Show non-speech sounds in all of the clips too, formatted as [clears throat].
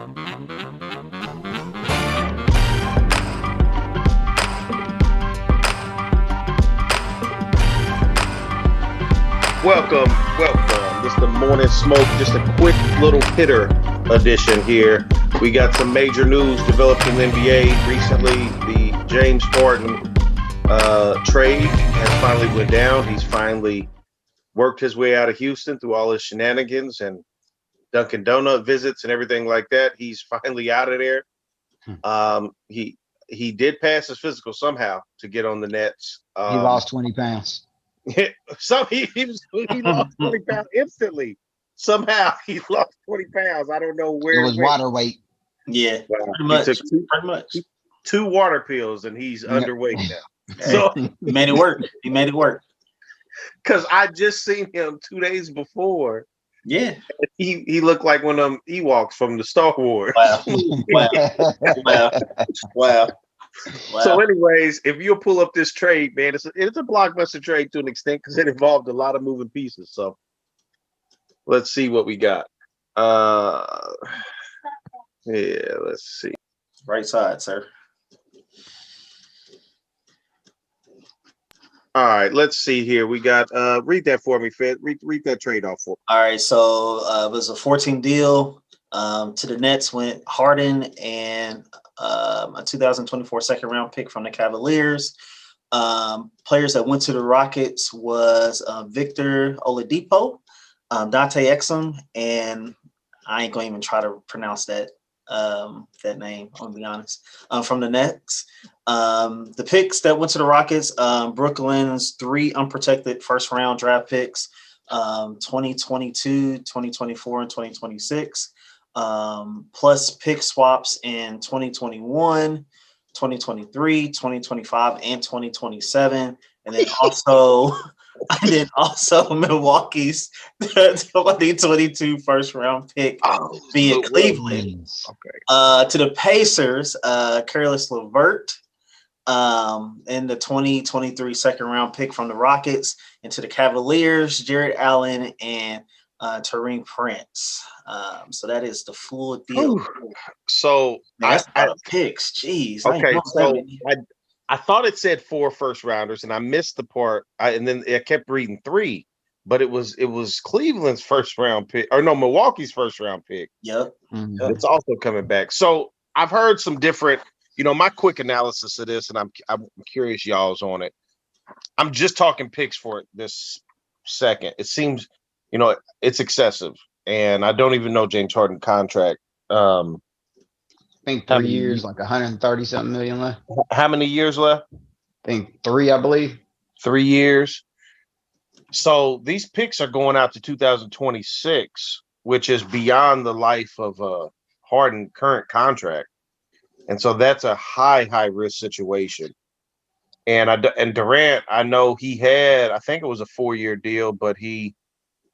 Welcome, welcome. This is the morning smoke, just a quick little hitter edition here. We got some major news developed in the NBA recently. The James Harden uh, trade has finally went down. He's finally worked his way out of Houston through all his shenanigans and Dunkin' Donut visits and everything like that. He's [laughs] finally out of there. Hmm. Um, he he did pass his physical somehow to get on the Nets. He Um, lost 20 pounds. [laughs] some he, he, was, he [laughs] lost 20 pounds instantly. Somehow he lost 20 pounds. I don't know where It was went. water weight. Yeah, Wow. pretty He much. took two, Pretty much. two water pills and he's Yeah. underweight now. So, he made it work. He made it work. because I just seen him two days before, Yeah. he he looked like one of them Ewoks from the Star Wars. Wow. [laughs] Wow. Wow. Wow. Wow. So, anyways, if you'll pull up this trade, man, it's a, it's a blockbuster trade to an extent because it involved a lot of moving pieces. So, let's see what we got. Uh, yeah, let's see. right side, sir. All right, let's see here. We got uh read that for me, Fed. Read read that trade off for All right. So uh, it was a 14 deal. Um, to the Nets went Harden and um, a 2024 second round pick from the Cavaliers. Um, players that went to the Rockets was uh, Victor Oladipo, um, Dante Exum, and I ain't gonna even try to pronounce that um, that name. I'll be honest. Um, from the Nets, um, the picks that went to the Rockets, um, Brooklyn's three unprotected first round draft picks, um, 2022, 2024, and 2026, um, plus pick swaps in 2021, 2023, 2025, and 2027. And then [laughs] also, [laughs] and then also Milwaukee's [laughs] 2022 first round pick Oh, being so- Cleveland. Okay. Uh, to the Pacers, uh, Caris Levert, um, in the 2023 second round pick from the Rockets, and to the Cavaliers, Jarrett Allen and uh, Prince. Um, so that is the full deal. Whew. So Man, that's I- a lot of picks. Jeez. Okay, know so. I I thought it said four first rounders, and I missed the part. I, and then I kept reading three, but it was it was Cleveland's [laughs] first round pick, or no, Milwaukee's first round pick. Yep. Mhm. Yep. It's also coming back. So I've heard some different, you know, my quick analysis of this, and I'm I'm curious y'all's on it. I'm just talking picks for it this second. It seems, you know, it's excessive, and I don't even know James Harden contract. Um, I think three years, like 130 something million left. how many years left? I think three, I believe. Three years. So these picks are going out to 2026, which is beyond the life of a Harden current contract, and so that's a high high risk situation. And I and Durant, I know he had, I think it was a four year deal, but he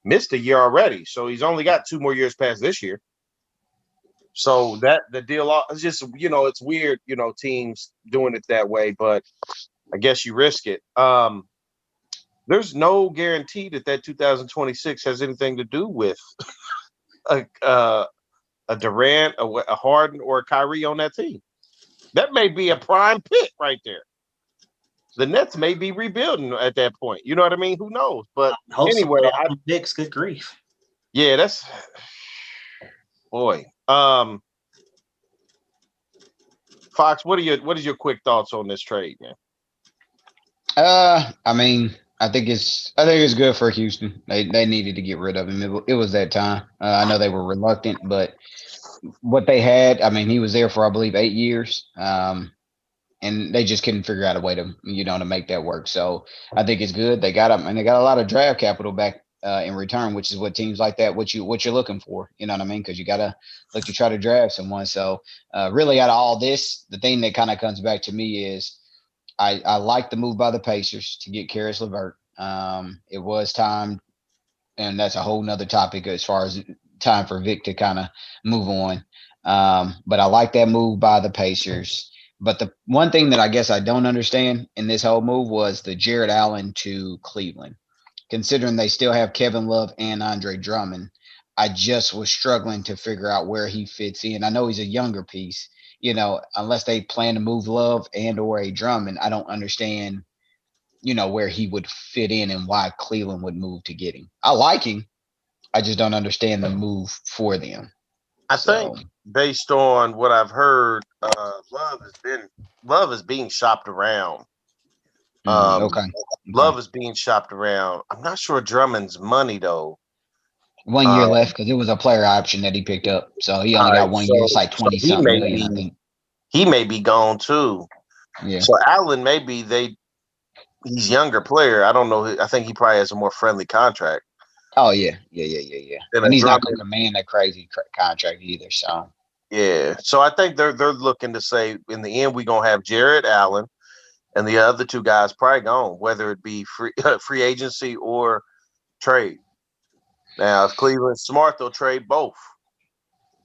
missed a year already, so he's only got two more years past this year. So that the deal al- it's just you know it's weird, you know, teams doing it that way, but I guess you risk it. Um, there's no guarantee that that 2026 has anything to do with [laughs] a uh, a Durant, a, a Harden, or a Kyrie on that team. That may be a prime pick right there. The Nets may be rebuilding at that point. You know what I mean? Who knows? But so, Anyway, I- picks, good grief. yeah, that's [sighs] boy. Um, Fox, what are your what is your quick thoughts on this trade, man? Uh, I mean, I think it's I think it's good for Houston. They they needed to get rid of him. It, it was that time. Uh, I know they were reluctant, but what they had, I mean, he was there for I believe eight years. Um, and they just couldn't figure out a way to you know to make that work. So I think it's good. They got him, and they got a lot of draft capital back uh, in return, which is what teams like that what you what you're looking for. You know what I mean? Because you got to look to try to draft someone. So uh, really, out of all this, the thing that kind of comes back to me is I I like the move by the Pacers to get Caris Levert. Um, it was time, and that's a whole nother topic as far as time for Vic to kind of move on. Um, but I like that move by the Pacers. But the one thing that I guess I don't understand in this whole move was the Jarrett Allen to Cleveland. Considering they still have Kevin Love and Andre Drummond, I just was struggling to figure out where he fits in. I know he's a younger piece, you know, unless they plan to move Love and or a Drummond, I don't understand, you know, where he would fit in and why Cleveland would move to get him. I like him. I just don't understand the move for them. I think based on what I've heard, uh, Love has been Love is being shopped around. Mm, Um, okay. Love is being shopped around. I'm not sure Drummond's money though. One year uh, left because it was a player option that he picked up. So he only got Alright, one year. It's like 20 he something may million, be- He may be gone too. Yeah. So Allen, maybe they he's younger player. I don't know. I think he probably has a more friendly contract. Oh yeah, yeah, yeah, yeah, yeah. And he's not Drummond- going to demand that crazy cra- contract either. So Yeah. So I think they're they're looking to say in the end we're gonna have Jarrett Allen and the other two guys probably gone, whether it be free [laughs] free agency or trade. Now, if Cleveland's smart, they'll trade both.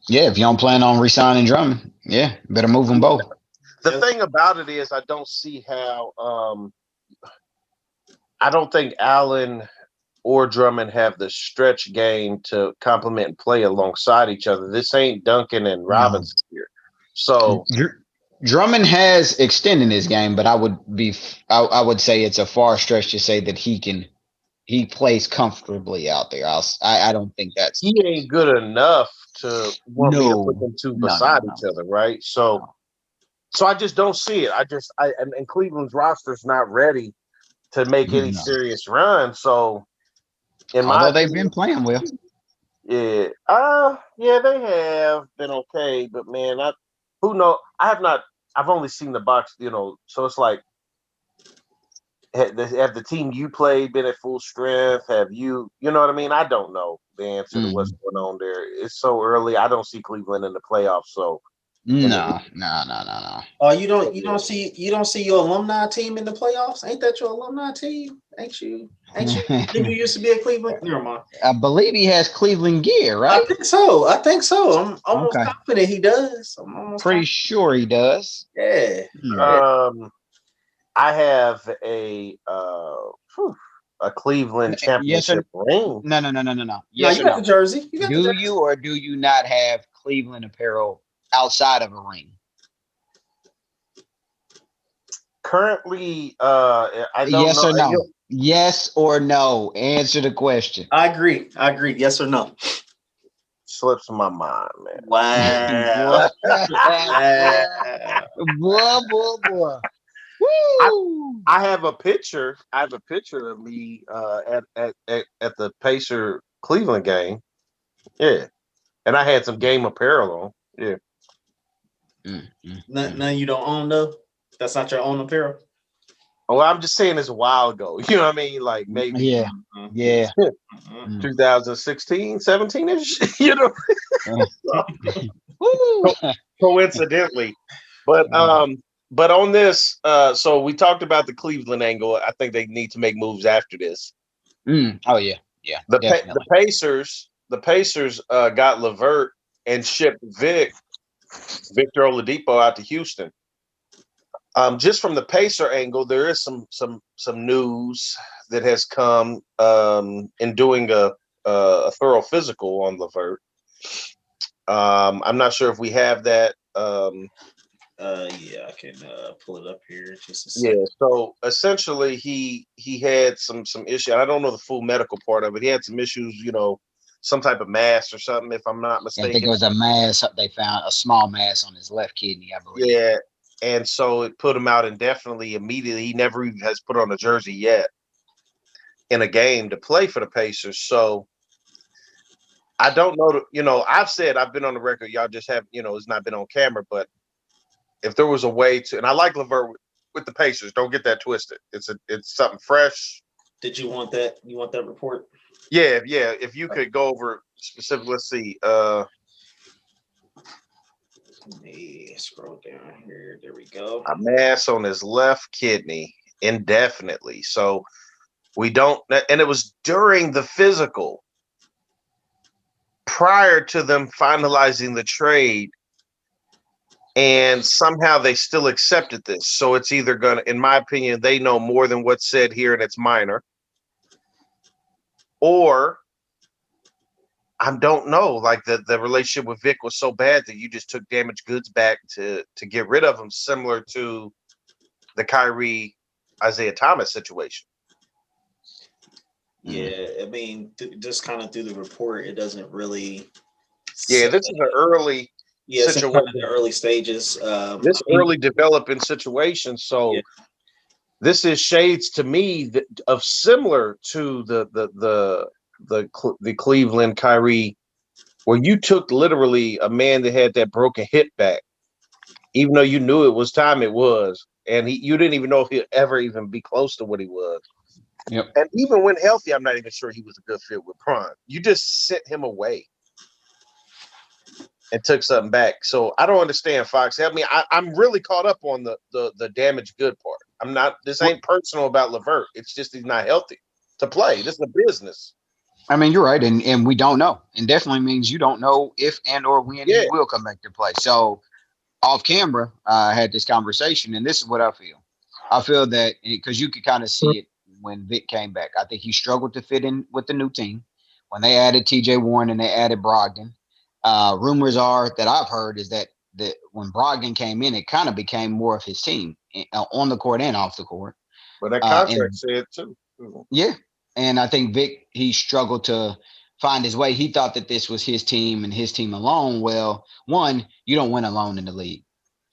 yeah, if you don't plan on resigning Drummond, yeah, better move them both. The Yeah. thing about it is, I don't see how. Um, I don't think Allen or Drummond have the stretch game to complement and play alongside each other. This ain't Duncan and Robinson here. So Dr- Drummond has extended his game, but I would be—I would say it's a far stretch to say that he can, he plays comfortably out there. I'll, I, I don't think that's he ain't good enough to want me to put them two No, no, beside no. each other, right? So, so I just don't see it. I just, I and, and Cleveland's roster's not ready to make any No. serious run. So, in my although they've opinion- been playing well. Yeah. Uh yeah, they have been okay, but man, I who know I have not I've only seen the box, you know, so it's like have the, have the team you played been at full strength? Have you you know what I mean? I don't know the answer to what's mm-hmm. going on there. It's so early. I don't see Cleveland in the playoffs, so No, no, no, no, no. Oh, you don't you don't see you don't see your alumni team in the playoffs? Ain't that your alumni team? Ain't you? Ain't you? [laughs] Didn't you used to be at Cleveland? Never mind. I believe he has Cleveland gear, right? I think so. I think so. I'm almost Okay. confident he does. I'm almost Pretty confident. sure he does. Yeah. um I have a uh whew, a Cleveland Yes, sir. championship ring. No, no, no, no, no, no. No, you got no? the jersey. You got the Do jersey. you or do you not have Cleveland apparel outside of a ring? Currently, uh I don't Yes know. or no? You- Yes or no? Answer the question. I agree. I agree. Yes or no? slips in my mind, man. Wow. [laughs] boy, boy, boy. Woo! I have a picture. I have a picture of me uh, at, at at at the Pacer Cleveland game. Yeah, and I had some game apparel on. Yeah, Mm, mm, None, mm. none you don't own though. That's not your own apparel. oh, I'm just saying it's a while ago. You know what I mean? Like maybe Yeah, yeah. Mhm. 2016, 17 ish. [laughs] You know, [laughs] Woo! coincidentally. But um, but on this, uh, so we talked about the Cleveland angle. I think they need to make moves after this. Mm, Oh yeah, yeah. The pa- the Pacers, the Pacers uh, got Levert and shipped Vic, Victor Oladipo out to Houston. Um, just from the Pacer angle, there is some some some news that has come um, in doing a a, a thorough physical on Levert. Um, I'm not sure if we have that. Um, Uh, yeah, I can uh, pull it up here. Just a yeah. So essentially, he he had some some issue. I don't know the full medical part of it. He had some issues, you know, some type of mass or something, if I'm not mistaken. I think it was a mass. They found a small mass on his left kidney, I believe. Yeah, and so it put him out indefinitely. Immediately, he never even has put on a jersey yet in a game to play for the Pacers. So I don't know. You know, I've said I've been on the record. Y'all just have, you know, it's not been on camera. But if there was a way to, and I like Levert with, with the Pacers. Don't get that twisted. It's a, it's something fresh. Did you want that? You want that report? Yeah, yeah. If you could go over specific, let's see. Uh, Let me scroll down here. There we go. a mass on his left kidney indefinitely. So we don't, and it was during the physical prior to them finalizing the trade. And somehow they still accepted this. So it's either going to, in my opinion, they know more than what's said here and it's minor. Or I don't know. Like the, the relationship with Vic was so bad that you just took damaged goods back to to get rid of him, similar to the Kyrie Isaiah Thomas situation. Yeah, I mean, th- just kind of through the report, it doesn't really. Yeah, this is an early yeah, it's in situation. the early stages. Um, this early developing situation. So Yeah. This is shades to me that, of similar to the the the the the Cleveland Kyrie, where you took literally a man that had that broken hip back, even though you knew it was time it was, and he you didn't even know if he'd ever even be close to what he was. Yep. And even when healthy, I'm not even sure he was a good fit with Prime. You just sent him away and took something back. So I don't understand, Fox. I mean, I, I'm really caught up on the the the damaged good part. I'm not. This ain't personal about Levert. It's just he's not healthy to play. This is a business. I mean, you're right, and and we don't know, and definitely means you don't know if and or when Yeah. he will come back to play. So, off camera, I had this conversation, and this is what I feel. I feel that because you could kind of see it when Vic came back. I think he struggled to fit in with the new team when they added T.J. Warren and they added Brogdon. Uh, rumors are that I've heard is that that when Brogdon came in, it kind of became more of his team uh, on the court and off the court. But that Uh, contract and- said too. Yeah. And I think Vic, he struggled to find his way. He thought that this was his team and his team alone. Well, one, you don't win alone in the league.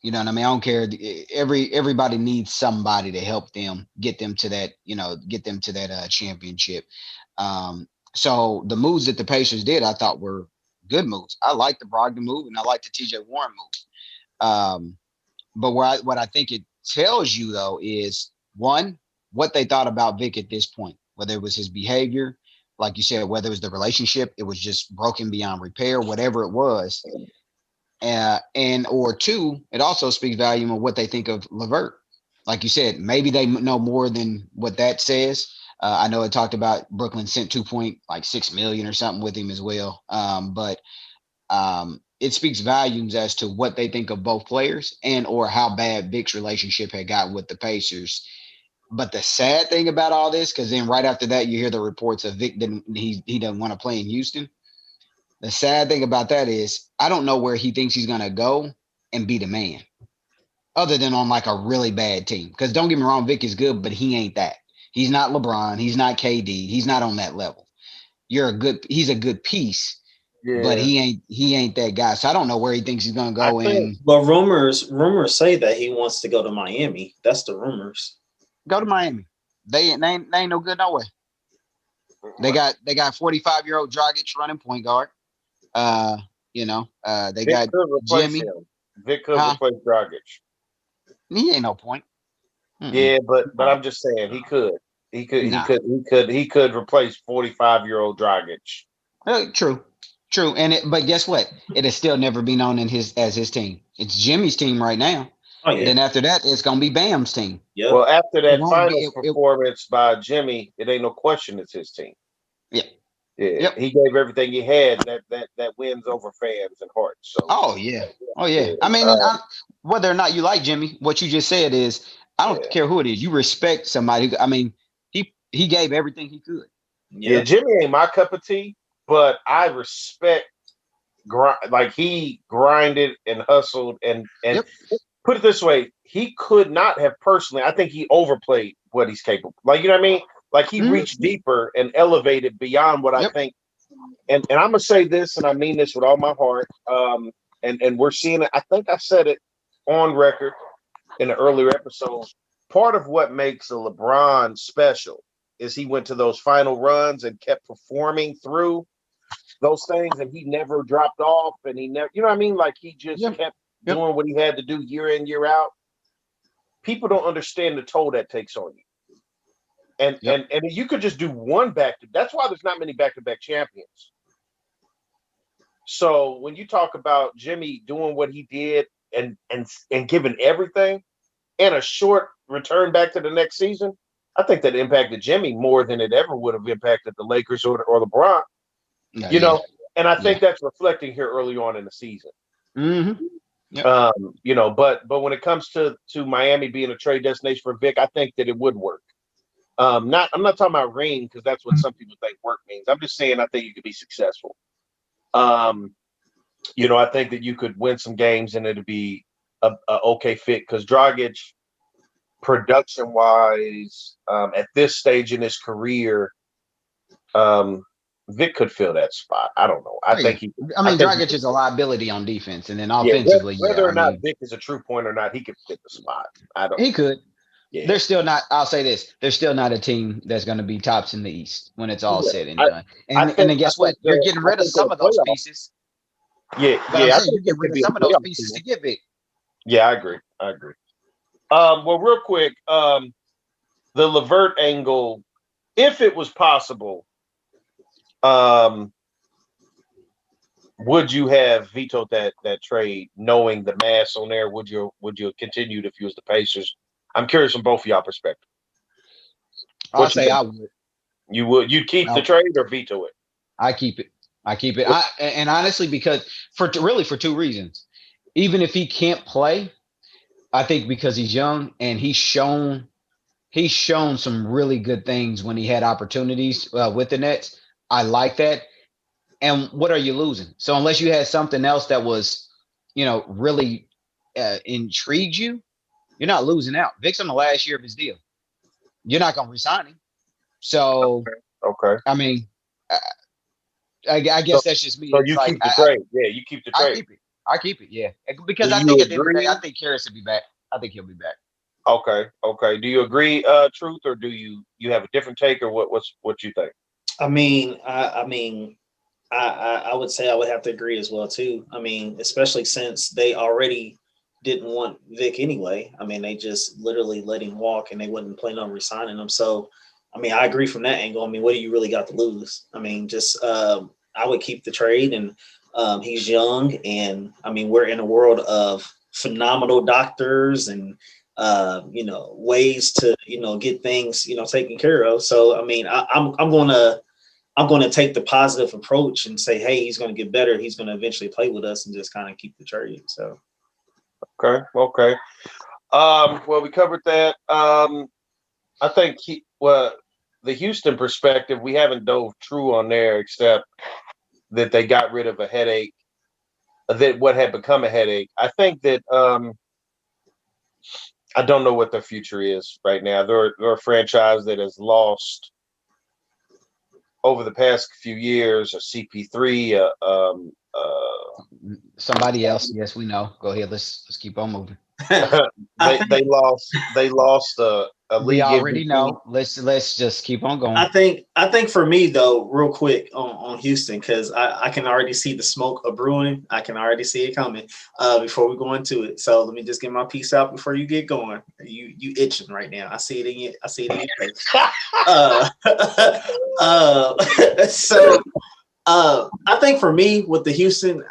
You know what I mean? I don't care. Every everybody needs somebody to help them get them to that, you know, get them to that uh, championship. Um, so the moves that the Pacers did, I thought were good moves. I like the Brogdon move and I like the TJ Warren move. Um, but where I, what I think it tells you though is one, what they thought about Vic at this point, whether it was his behavior, like you said, whether it was the relationship, it was just broken beyond repair, whatever it was. Uh, and or two, it also speaks volume of what they think of Levert. Like you said, maybe they know more than what that says. Uh, I know it talked about Brooklyn sent two point like six million or something with him as well. Um, but um, it speaks volumes as to what they think of both players and or how bad Vic's relationship had gotten with the Pacers. But the sad thing about all this, because then right after that, you hear the reports of Vic didn't he he doesn't want to play in Houston. The sad thing about that is I don't know where he thinks he's gonna go and be the man, other than on like a really bad team. Because don't get me wrong, Vic is good, but he ain't that. He's not LeBron. He's not KD. He's not on that level. You're a good. He's a good piece, Yeah. but he ain't. He ain't that guy. So I don't know where he thinks he's gonna go. I think- And But rumors rumors say that he wants to go to Miami. That's the rumors. go to Miami. They ain't. They ain't, they ain't no good no way. They got they got 45 year old Dragic running point guard. Uh, you know, uh, they Vic got could Jimmy. him. Vic could Huh? replace Dragic. he ain't no point. Mm-mm. Yeah, but but I'm just saying he could. He could. Nah. He could. He could. He could replace 45 year old Dragic. Uh, true, true. And it, but guess what? It has still never been known in his as his team. It's Jimmy's team right now. Oh yeah. Then after that, it's gonna be Bam's team. Yep. Well, after that It won't finals be- it- it- performance by Jimmy, it ain't no question it's his team. Yeah. Yeah. Yep. He gave everything he had. That that that wins over fans and hearts. So Oh yeah, oh yeah. Yeah, I mean, uh, I, whether or not you like Jimmy, what you just said is, I don't Yeah. care who it is. You respect somebody. I mean, he he gave everything he could. yeah, yeah. Jimmy ain't my cup of tea, but I respect grind like he grinded and hustled and and Yep. put it this way, he could not have personally. I think he overplayed what he's capable. Like you know what I mean? Like he Mhm. reached deeper and elevated beyond what I think. And and I'm gonna say this, and I mean this with all my heart. Um, and and we're seeing it. I think I said it on record in the earlier episode. Part of what makes a LeBron special is he went to those final runs and kept performing through those things, and he never dropped off, and he never, you know what I mean? Like he just Yep. kept Yep. doing what he had to do year in, year out. People don't understand the toll that takes on you. And Yep. and and you could just do one back to that's why there's not many back-to-back champions. So when you talk about Jimmy doing what he did and and and giving everything and a short return back to the next season, I think that impacted Jimmy more than it ever would have impacted the Lakers or, or LeBron. You know, and I think that's reflecting here early on in the season. hmm Um, you know, but but when it comes to to Miami being a trade destination for Vic, I think that it would work. Um, not I'm not talking about ring because that's what some people think work means. I'm just saying I think you could be successful. Um, you know, I think that you could win some games and it'd be a, a okay fit because Dragic, production wise, um, at this stage in his career, um, Vic could fill that spot. I don't know. I Hey, think he I mean, think- Dragic is a liability on defense, and then yeah, offensively, whether, whether yeah, or I not mean, Vic is a true point or not, he could fit the spot. I don't. he could. yeah. They're still not. I'll say this: they're still not a team that's going to be tops in the East when it's all Yeah, said and I- done. And, I and then guess what? think You're they're- getting rid of some of those playoff. pieces. Yeah, But I'm yeah, I saying think you're getting rid of some of those pieces team. to get Vic. Yeah, I agree. I agree. Um, well, real quick, um, the Levert angle, if it was possible, um, would you have vetoed that that trade, knowing the mass on there? Would you would you have continued if you was the Pacers? I'm curious from both of y'all perspective. I'll say think? I would. You would you keep the trade or veto it? I keep it. I keep it. I, and honestly, because for really for two reasons. Even if he can't play, I think because he's young and he's shown he's shown some really good things when he had opportunities uh, with the Nets. I like that. And what are you losing? So unless you had something else that was, you know, really uh, intrigued you, you're not losing out. Vic's on the last year of his deal. You're not going to resign him. So Okay. I mean, I, I, I guess that's just me. So you like, keep the I, trade. Yeah, you keep the I, I trade. keep it. I keep it. Yeah, because Do I think at the end of the day, I think Caris will be back. I think he'll be back. Okay. Okay. Do you agree, uh, Truth, or do you you have a different take, or what? What's what you think? I mean, I, I mean, I, I, I would say I would have to agree as well too. I mean, especially since they already didn't want Vic anyway. I mean, they just literally let him walk, and they wouldn't plan on resigning him. So, I mean, I agree from that angle. I mean, what do you really got to lose? I mean, just um, I would keep the trade, and um, he's young, and I mean, we're in a world of phenomenal doctors and uh, you know ways to you know get things you know taken care of. So, I mean, I, I'm I'm going to I'm to take the positive approach and say, hey, he's to get better. He's to eventually play with us and just kind of keep the trade. So, Okay. Okay. Um, well, we covered that. Um, I think he, well, the Houston perspective, we haven't dove true on there, except that they got rid of a headache. That what had become a headache. I think that um, I don't know what their future is right now. They're, they're a franchise that has lost over the past few years a CP3, uh, um, uh, Somebody else, yes, we know. Go ahead. Let's let's keep on moving. [laughs] they they lost they lost a, a We already MVP. know. Let's let's just keep on going. I think I think for me though, real quick on, on Houston, because I, I can already see the smoke of brewing. I can already see it coming uh, before we go into it. So let me just get my piece out before you get going. You you itching right now. I see it in you. I see it in your face. [laughs] uh, [laughs] uh, so uh, I think for me with the Houston,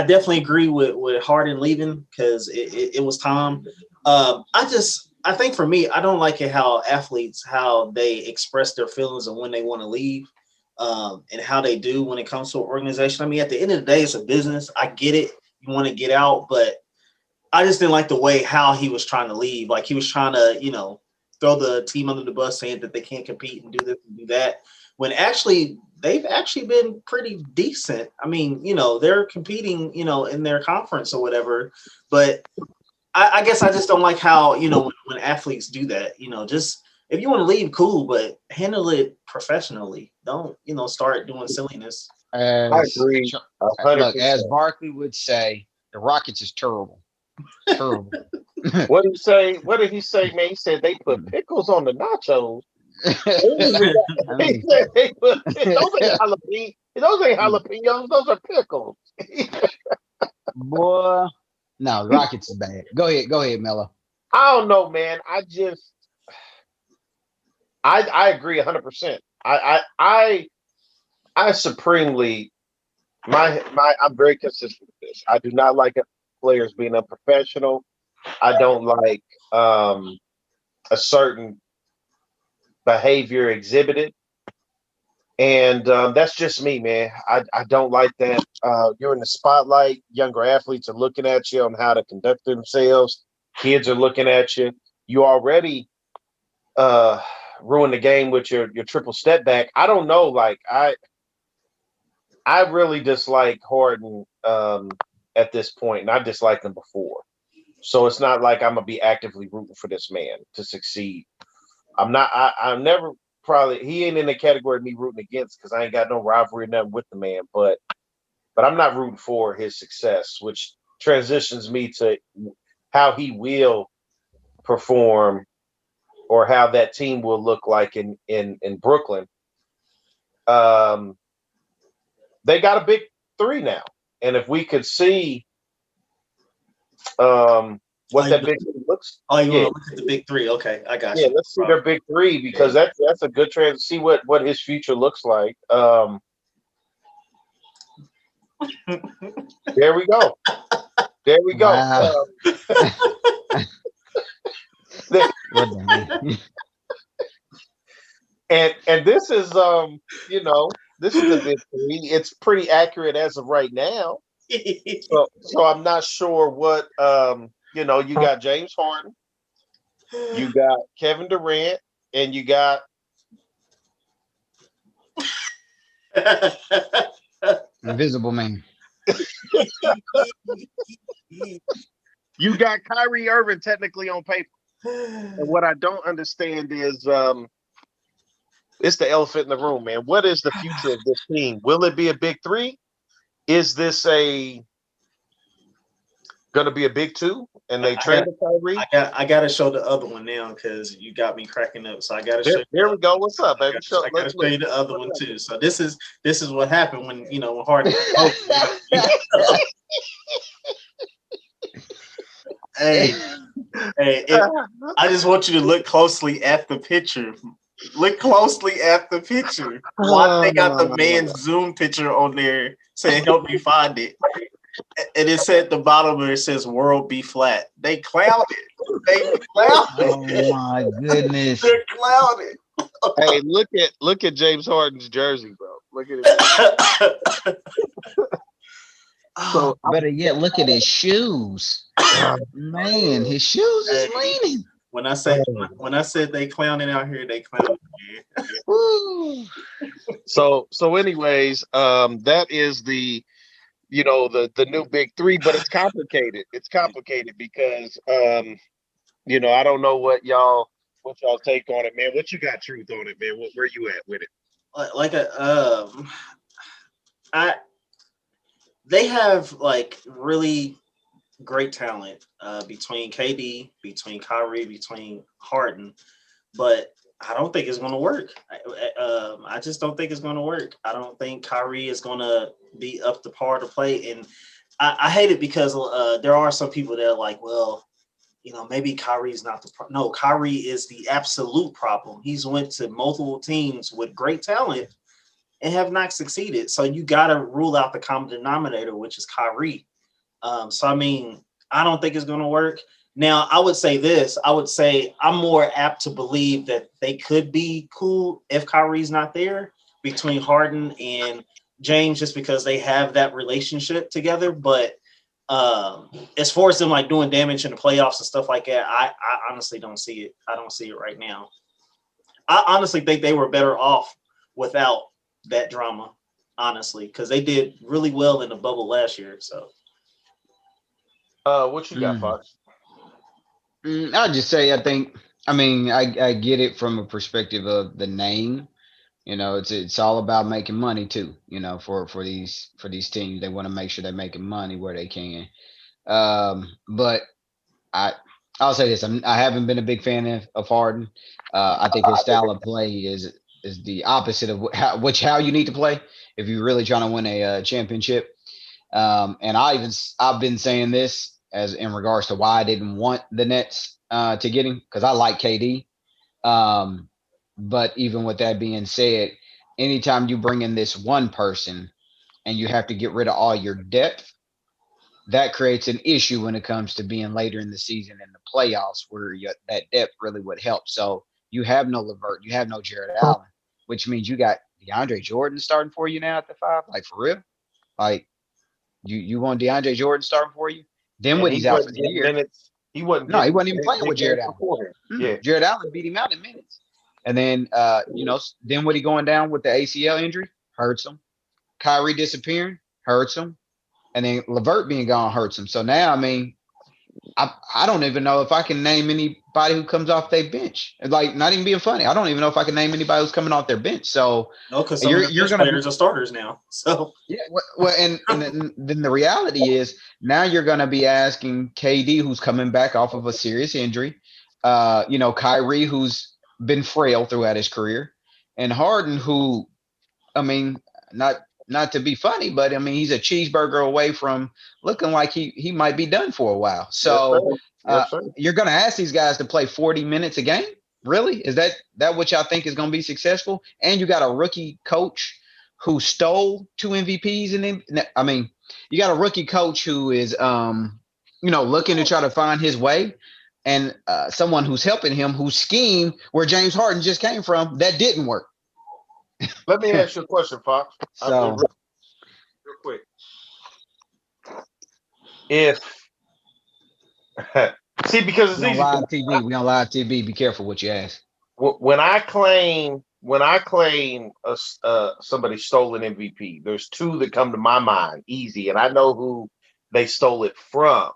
I- definitely agree with with Harden leaving because it, it, it was time. Um, I just I think for me, I don't like it how athletes how they express their feelings and when they want to leave, um, and how they do when it comes to an organization. I mean, at the end of the day, it's a business. I get it. You want to get out, but I just didn't like the way how he was trying to leave. Like he was trying to, you know, throw the team under the bus, saying that they can't compete and do this and do that. When actually they've actually been pretty decent. I mean, you know, they're competing, you know, in their conference or whatever. But I, I guess I just don't like how, you know, when, when athletes do that, you know, just if you want to leave, cool, but handle it professionally. Don't, you know, start doing silliness. As, I agree. Look, as. Barkley would say, the Rockets is terrible. Terrible. [laughs] What did he say? [laughs] What did he say, man? He said they put pickles on the nachos. I He mean, said they put those ain't jalapeno. Those ain't jalapenos. Those are pickles. boy, no, Rockets is bad. Go ahead, go ahead, Mello. I don't know, man. I just, I I agree hundred percent. I I I I supremely my my I'm very consistent with this. I do not like players being unprofessional. I don't like um a certain behavior exhibited. And um, that's just me, man. I, I don't like that. Uh, you're in the spotlight. Younger athletes are looking at you on how to conduct themselves. Kids are looking at you. You already uh, ruined the game with your your triple step back. I don't know. Like I, I really dislike Harden um, at this point, and I disliked him before. So it's not like I'm gonna be actively rooting for this man to succeed. I'm not. I, I'm never probably. He ain't in the category of me rooting against because I ain't got no rivalry or nothing with the man. But but I'm not rooting for his success, which transitions me to how he will perform or how that team will look like in in in Brooklyn. Um, they got a big three now, and if we could see um what Oh, that you- big three looks, Oh, you Yeah. want to look at the big three? Okay, I got you. yeah, you. let's see their big three because that's that's a good trend. See what what his future looks like. Um, [laughs] there we go. There we go. Wow. Um, [laughs] What and and this is um you know this is the big three. It's pretty accurate as of right now. [laughs] So so I'm not sure what um you know you got James Harden, you [sighs] got Kevin Durant, and you got Invisible man. [laughs] you got Kyrie Irving technically on paper. [sighs] And what I don't understand is um it's the elephant in the room, man. What is the future of this team? Will it be a big three? Is this a gonna be a big two and they I- trade the Kyrie? I got I got to show the other one now because you got me cracking up. So I got to show. There, you there the we go. What's up, I baby? gotta, Show, I gotta show you the other one too. So this is this is what happened when you know when Harden. [laughs] [laughs] hey, hey, it- I just want you to look closely at the picture. Look closely at the picture. Why they got the [laughs] man's Zoom picture on there saying "Help me find it," and it said at the bottom where it says "World be flat." They clouded. They clouded. Oh my goodness. They're clouded. Hey, look at look at James Harden's jersey, bro. Look at it. [laughs] So Better yet, look at his shoes. Man, his shoes is Hey. leaning. when I say when I said they clowning out here, they clowning. Man. Woo. so so anyways, um that is the you know the the new big three, but it's complicated. It's complicated because um you know I don't know what y'all what y'all take on it, man. What you got truth on it, man? What, where you at with it? Like- a um, I they have like really great talent uh, between KD, between Kyrie, between Harden, but I don't think it's going to work. I, um, I just don't think it's going to work. I don't think Kyrie is going to be up to par to play, and I, I hate it because uh, there are some people that are like, well, you know, maybe Kyrie is not the pro-. no. Kyrie is the absolute problem. He's went to multiple teams with great talent and have not succeeded. So you got to rule out the common denominator, which is Kyrie. Um, so I mean, I don't think it's going to work. Now, I would say this. I would say I'm more apt to believe that they could be cool if Kyrie's not there between Harden and James, just because they have that relationship together. But um, as far as them like doing damage in the playoffs and stuff like that, I, I honestly don't see it. I don't see it right now. I honestly think they were better off without that drama, honestly, because they did really well in the bubble last year. So Uh what you got, Mm. Fox? Mm, I'll just say, I think, I mean, I, I get it from a perspective of the name. You know, it's it's all about making money too. You know, for for these for these teams, they want to make sure they're making money where they can. Um, but I I'll say this: I'm, I haven't been a big fan of, of Harden. Uh, I think his style of play is is the opposite of how, [laughs] which how you need to play if you're really trying to win a uh, championship. Um, and I even I've been saying this as in regards to why I didn't want the Nets uh, to get him because I like KD. Um, but even with that being said, anytime you bring in this one person and you have to get rid of all your depth, that creates an issue when it comes to being later in the season in the playoffs where you, that depth really would help. So you have no Levert, you have no Jarrett Allen, which means you got DeAndre Jordan starting for you now at the five. Like for real, like you you want DeAndre Jordan starting for you? Then he he's out for the year, minutes. He wasn't. No, he wasn't even playing with Jarrett Allen. beforehand. Mm, Yeah. Jarrett Allen beat him out in minutes. And then uh, you know, then what he going down with the ACL injury hurts him. Kyrie disappearing hurts him, and then Levert being gone hurts him. So now, I mean, I I don't even know if I can name anybody who comes off their bench. Like, not even being funny, I don't even know if I can name anybody who's coming off their bench. So No, because You're- you're, gonna be- players are starters now. [laughs] So yeah, well, well and, and then, then the reality is now you're going to be asking KD, who's coming back off of a serious injury, uh, you know, Kyrie, who's been frail throughout his career, and Harden, who, I mean, not not to be funny, but I mean, he's a cheeseburger away from looking like he he might be done for a while. So Yes, sir. you're going to ask these guys to play 40 minutes a game? Really? Is that that what y'all think is going to be successful? And you got a rookie coach who stole two MVPs and then I mean, you got a rookie coach who is um, you know, looking to try to find his way and uh, someone who's helping him whose scheme where James Harden just came from that didn't work. Let me [laughs] ask you a question, Fox. I'll So do it real quick. If [laughs] see, because it's we on easy. live TV. We on live TV. Be careful what you ask. Wh- When I claim when I claim a, s- uh, somebody stole an MVP, there's two that come to my mind, easy, and I know who they stole it from.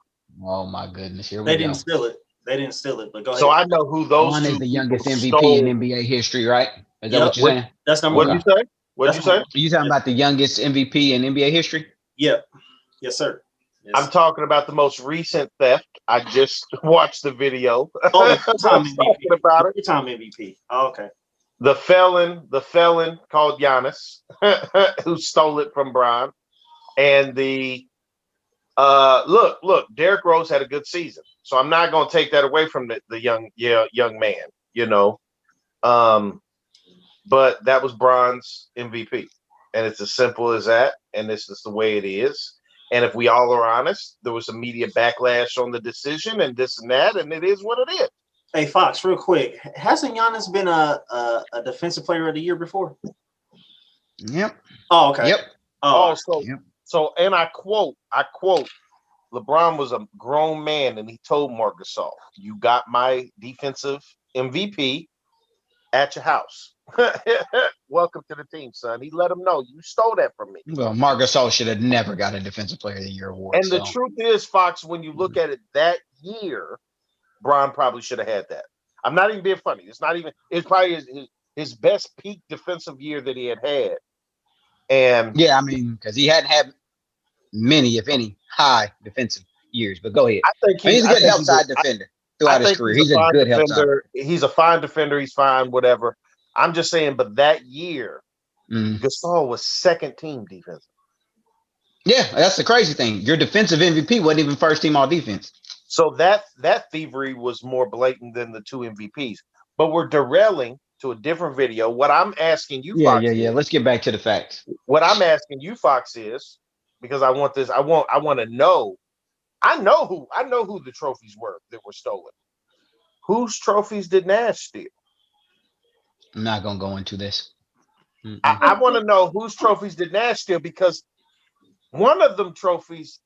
Oh my goodness. Here they we go. didn't steal it. They didn't steal it. But go ahead. So I know who those One two is the youngest people MVP stole. in NBA history, right? Is that Yep. what you're saying? That's number What'd one. you say? What'd you say? That's- You talking about the youngest MVP in NBA history? Yep. Yes, sir. Yes. I'm talking about the most recent theft. I just [laughs] watched the video. Oh, two-time [laughs] I'm talking MVP. about it. Three-time MVP. Oh, okay. The felon, the felon called Giannis, [laughs] who stole it from Brian, and the uh look, look, Derrick Rose had a good season, so I'm not going to take that away from the, the young yeah young man, you know. Um, but that was Bron's MVP, and it's as simple as that, and this is the way it is. And if we all are honest, there was some media backlash on the decision and this and that, and it is what it is. Hey Fox, real quick, hasn't Giannis been a, a a defensive player of the year before? Yep. Oh, okay. Yep. Oh, Oh, so Yep. so, and I quote, I quote, LeBron was a grown man, and he told Marc Gasol, "You got my defensive MVP at your house. [laughs] Welcome to the team, son." He let him know you stole that from me. Well, Marc Gasol should have never got a Defensive Player of the Year award. And the truth is, Fox, when you look mm-hmm. at it that year, Bron probably should have had that. I'm not even being funny. It's not even. It's probably his, his, his best peak defensive year that he had had. And yeah, I mean, because he hadn't had many, if any, high defensive years. But go ahead. I think I mean, he's a good help side defender I throughout his career. He's a fine good defender. He's a fine defender. He's fine, whatever. I'm just saying, but that year, Mm. Gasol was second team defense. Yeah, that's the crazy thing. Your defensive MVP wasn't even first team all defense. So that that thievery was more blatant than the two MVPs. But we're derailing to a different video. What I'm asking you, Yeah, Fox, yeah, yeah. Let's get back to the facts. what I'm asking you, Fox, is because I want this. I want. I want to know. I know who. I know who the trophies were that were stolen. Whose trophies did Nash steal? I'm not gonna go into this. Mm-mm. I, I want to know whose trophies did Nash steal because one of them trophies,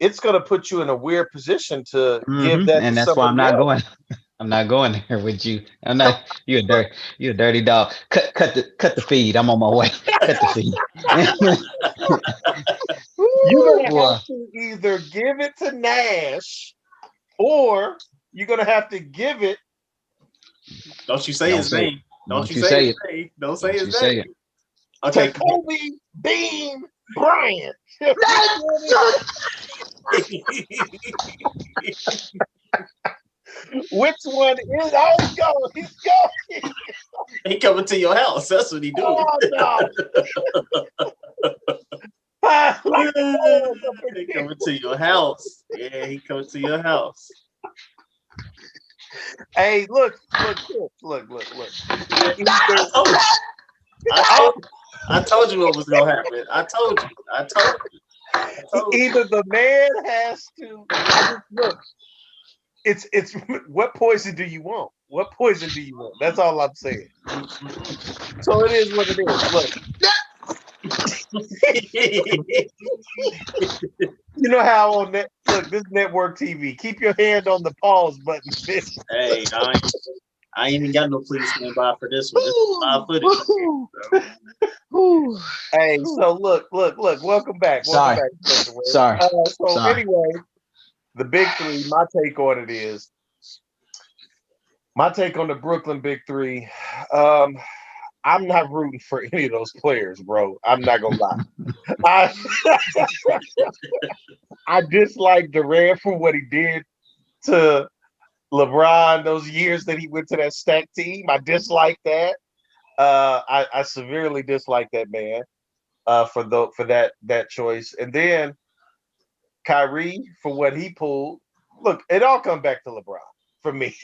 it's going to put you in a weird position to give Mhm, that. and to that's why I'm not else. going. [laughs] I'm not going there with you. I'm not. You a dirty. You a dirty dog. Cut, cut the, cut the feed. I'm on my way. [laughs] Cut the feed. You're going to Boy. have to either give it to Nash, or you're going to have to give it. Don't you say Don't his say it. name. Don't, you, say, say his it. name. Don't say Don't his say name. it. Okay. to Kobe Bean Bryant. [laughs] Which one is? Oh, he's going. He's going. he coming to your house. That's what he doing. Oh, no. Like the balls up in he coming to your house. Yeah, he coming to your house. Hey, look, look, look, look, look, look. I told you. I told, I told you what was gonna happen. I told you. I told you. I told you. Either the man has to just- look. It's it's what poison do you want? What poison do you want? That's all I'm saying. So it is what it is. Look, [laughs] you know how on that look this network TV. Keep your hand on the pause button. [laughs] bitch. hey, I ain't, I ain't even got no please stand by for this one. This is live footage. So, Hey, so look, look, look. Welcome back. Sorry. Back, Sorry. Uh, so Sorry. anyway, the big three. My take on it is, my take on the Brooklyn big three. Um, I'm not rooting for any of those players, bro. I'm not gonna lie. [laughs] I I dislike Durant for what he did to LeBron those years that he went to that stack team. I dislike that. Uh, I, I severely dislike that man uh, for the for that that choice. And then Kyrie for what he pulled. Look, it all comes back to LeBron for me.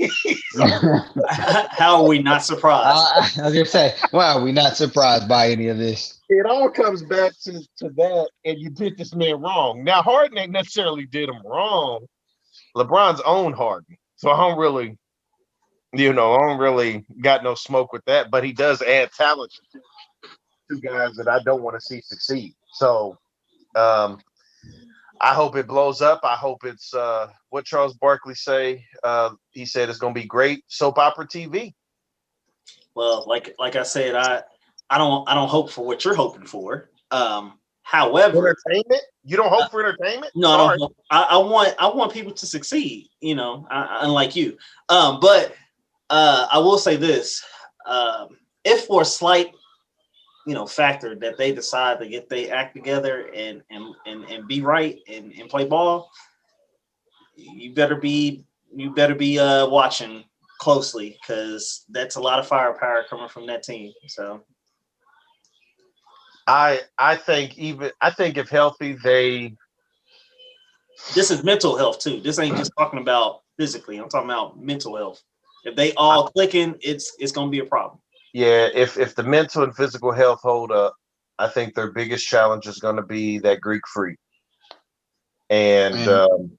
[laughs] how are we not surprised? I, I was gonna say, wow, we not surprised by any of this. it all comes back to, to that, and you did this man wrong. Now Harden ain't necessarily did him wrong. LeBron's own Harden, so I don't really, you know, I don't really got no smoke with that. But he does add talent to two guys that I don't want to see succeed. So, um, I hope it blows up. I hope it's uh, what Charles Barkley say. Uh, he said it's going to be great soap opera TV. well, like like I said, I I don't I don't hope for what you're hoping for. Um, however, Entertainment? You don't hope for entertainment? No, I don't. I, I want I want people to succeed. You know, I, I- unlike you. Um, but uh, I will say this: um, if for a slight, you know, factor that they decide to get they act together and and and, and be right and, and play ball, you better be you better be uh, watching closely because that's a lot of firepower coming from that team. So I I think even I think if healthy, they this is mental health too. This ain't just talking about physically. I'm talking about mental health. If they all clicking, it's it's gonna be a problem. Yeah, if if the mental and physical health hold up, I think their biggest challenge is going to be that Greek freak, and Man. um,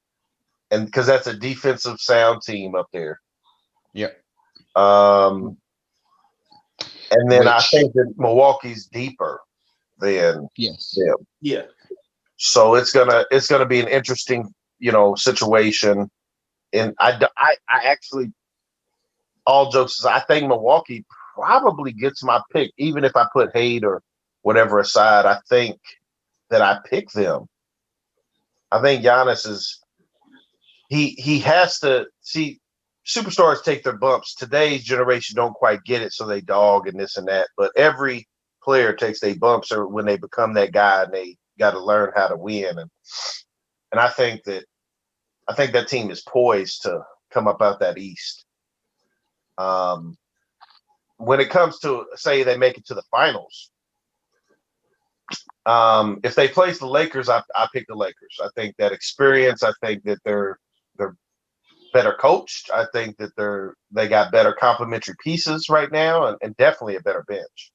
and because that's a defensive sound team up there. Yep. Um, and then I think that Milwaukee's deeper than Yes. Yeah. Yeah. so it's gonna it's gonna be an interesting you know situation and I I I actually all jokes aside, i think milwaukee probably gets my pick even if i put hate or whatever aside i think that i pick them. I think Giannis is he he has to see superstars take their bumps. Today's generation don't quite get it so they dog and this and that but every player takes their bumps or when they become that guy and they got to learn how to win. And and I think that I think that team is poised to come up out that east. Um when it comes to say they make it to the finals, um, if they place the Lakers, I I pick the Lakers. I think that experience, I think that they're they're better coached. I think that they're they got better complementary pieces right now and, and definitely a better bench.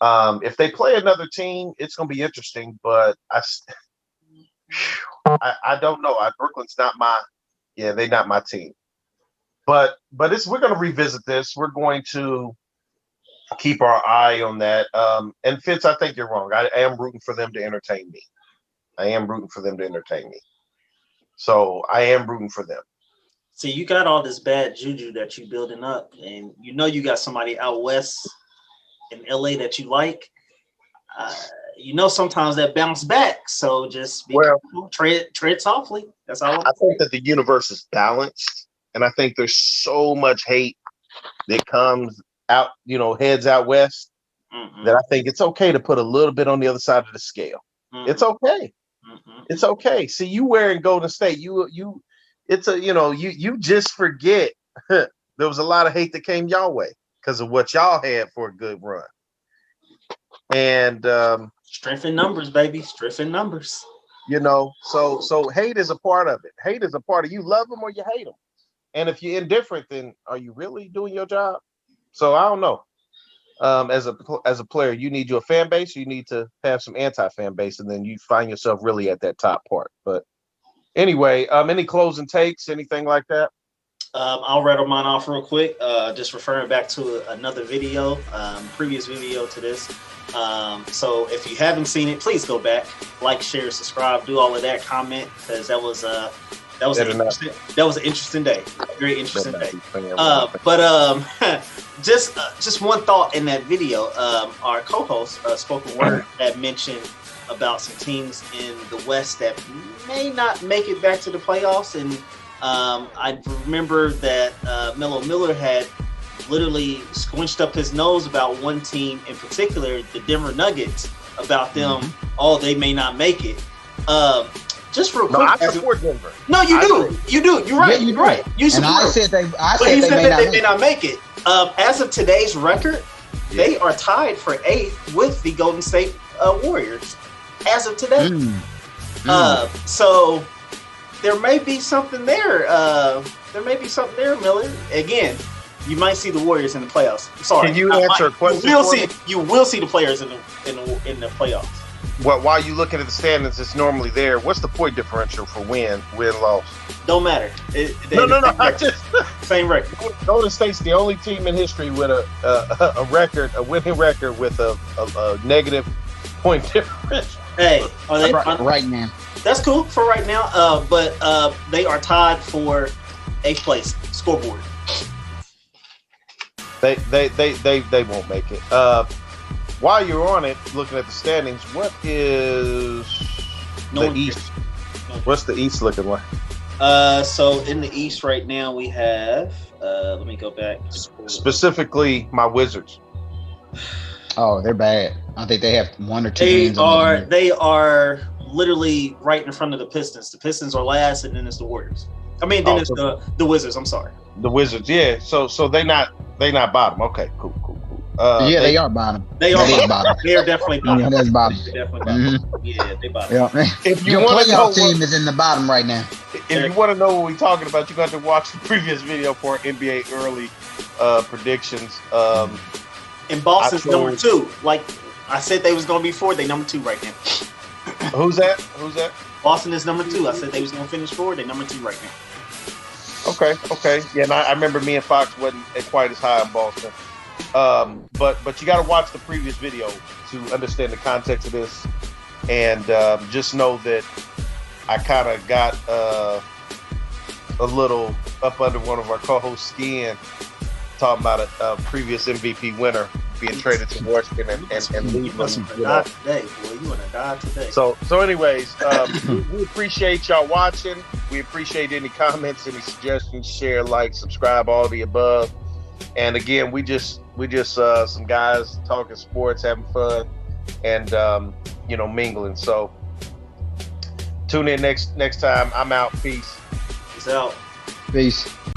Um, if they play another team, it's going to be interesting. But [laughs] I I don't know. I, Brooklyn's not my, yeah, they're not my team. But but it's we're going to revisit this. We're going to keep our eye on that. Um, and Fitz, I think you're wrong. I, I am rooting for them to entertain me. I am rooting for them to entertain me. So I am rooting for them. See, you got all this bad juju that you building up, and you know you got somebody out west in LA that you like. Uh, you know sometimes that bounce back, so just be Well- careful, tread tread softly. That's all. I think that the universe is balanced, and I think there's so much hate that comes out, you know, heads out west Mm-mm, that I think it's okay to put a little bit on the other side of the scale. mm-mm, It's okay. mm-mm. It's okay. See, you wearing Golden State, you you, it's a you know you you just forget [laughs] there was a lot of hate that came y'all way because of what y'all had for a good run, and um, strength in numbers, baby. Strength in numbers. you know so so hate is a part of it hate is a part of you love them or you hate them and if you're indifferent then are you really doing your job so i don't know um as a as a player you need your fan base you need to have some anti-fan base and then you find yourself really at that top part but anyway um any closing takes anything like that Um, I'll rattle mine off real quick. Uh, just referring back to another video, um, previous video to this. Um, so if you haven't seen it, please go back, like, share, subscribe, do all of that, comment, because that was uh, That was an interesting, that was an interesting day. Very interesting day. not be playing with Uh, but um, [laughs] just uh, just one thought in that video. Um, our co-host, uh, Spoken Word, [clears throat] had mentioned about some teams in the West that may not make it back to the playoffs, and um, I remember that uh, Melo Miller had literally squinched up his nose about one team in particular, the Denver Nuggets, about them. Oh, they may not make it. Um, just real no, quick. I support Denver. no, you I do. agree. You do. You're right. Yeah, you You're right. You And I said they, I But said he they said may that not they may not make it. Um, as of today's record, they are tied for eighth with the Golden State uh, Warriors. As of today, Mm. Mm. uh, so there may be something there. Uh, there may be something there, Miller. Again, you might see the Warriors in the playoffs. Sorry, Can you I- answer I- a question You will see. You will see the players in the in the, in the playoffs. Well, while you looking at the standings, it's normally there. What's the point differential for win, win, loss? Don't matter. It, they- No, no, no. Same I record. [laughs] just Same record. Golden State's the only team in history with a a, a record, a winning record with a, a, a negative point [laughs] differential. Hey, are they? right, are- right now. That's cool for right now. Uh, but uh, they are tied for eighth place scoreboard. They they they they they won't make it. Uh, while you're on it, looking at the standings, what is No the one East? What's the East looking like? Uh, so in the East right now we have. Uh, let me go back. Specifically, my Wizards. Oh, they're bad. I think they have one or two They wins. are. them. They are literally right in front of the Pistons. The Pistons are last, and then it's the Warriors. I mean, then Oh, it's so- the the Wizards. I'm sorry. The Wizards, yeah. So so they not they not bottom. Okay, cool, cool, cool. Uh, yeah, they, are bottom. They are. That is bottom. bottom. They are definitely Yeah, bottom. that's bottom. They're definitely bottom. Mhm. Yeah, they bottom. Yeah. If you Your want to know, playoff team is in the bottom right now. if you want to know what we're talking about, you got to watch the [laughs] previous video for NBA early uh, predictions. Um, And Boston's I number two. Like I said, they was going to be four. They number two right now. [coughs] who's that? Who's that? Boston is number two. I said they was going to finish four. They number two right now. Okay, okay. Yeah, and I, I remember me and Fox wasn't quite as high on Boston. Um, but but you got to watch the previous video to understand the context of this, and um, just know that I kind of got uh, a little up under one of our co-hosts' skin, talking about a, a previous MVP winner being traded to Washington and, and, and You leaving must them. have you know. today, boy. You want to die today. So, so anyways, um, we, we appreciate y'all watching. We appreciate any comments, any suggestions, share, like, subscribe, all the above. And again, we just we just uh, some guys talking sports, having fun, and um, you know mingling. So tune in next next time. I'm out. Peace. Peace out. Peace.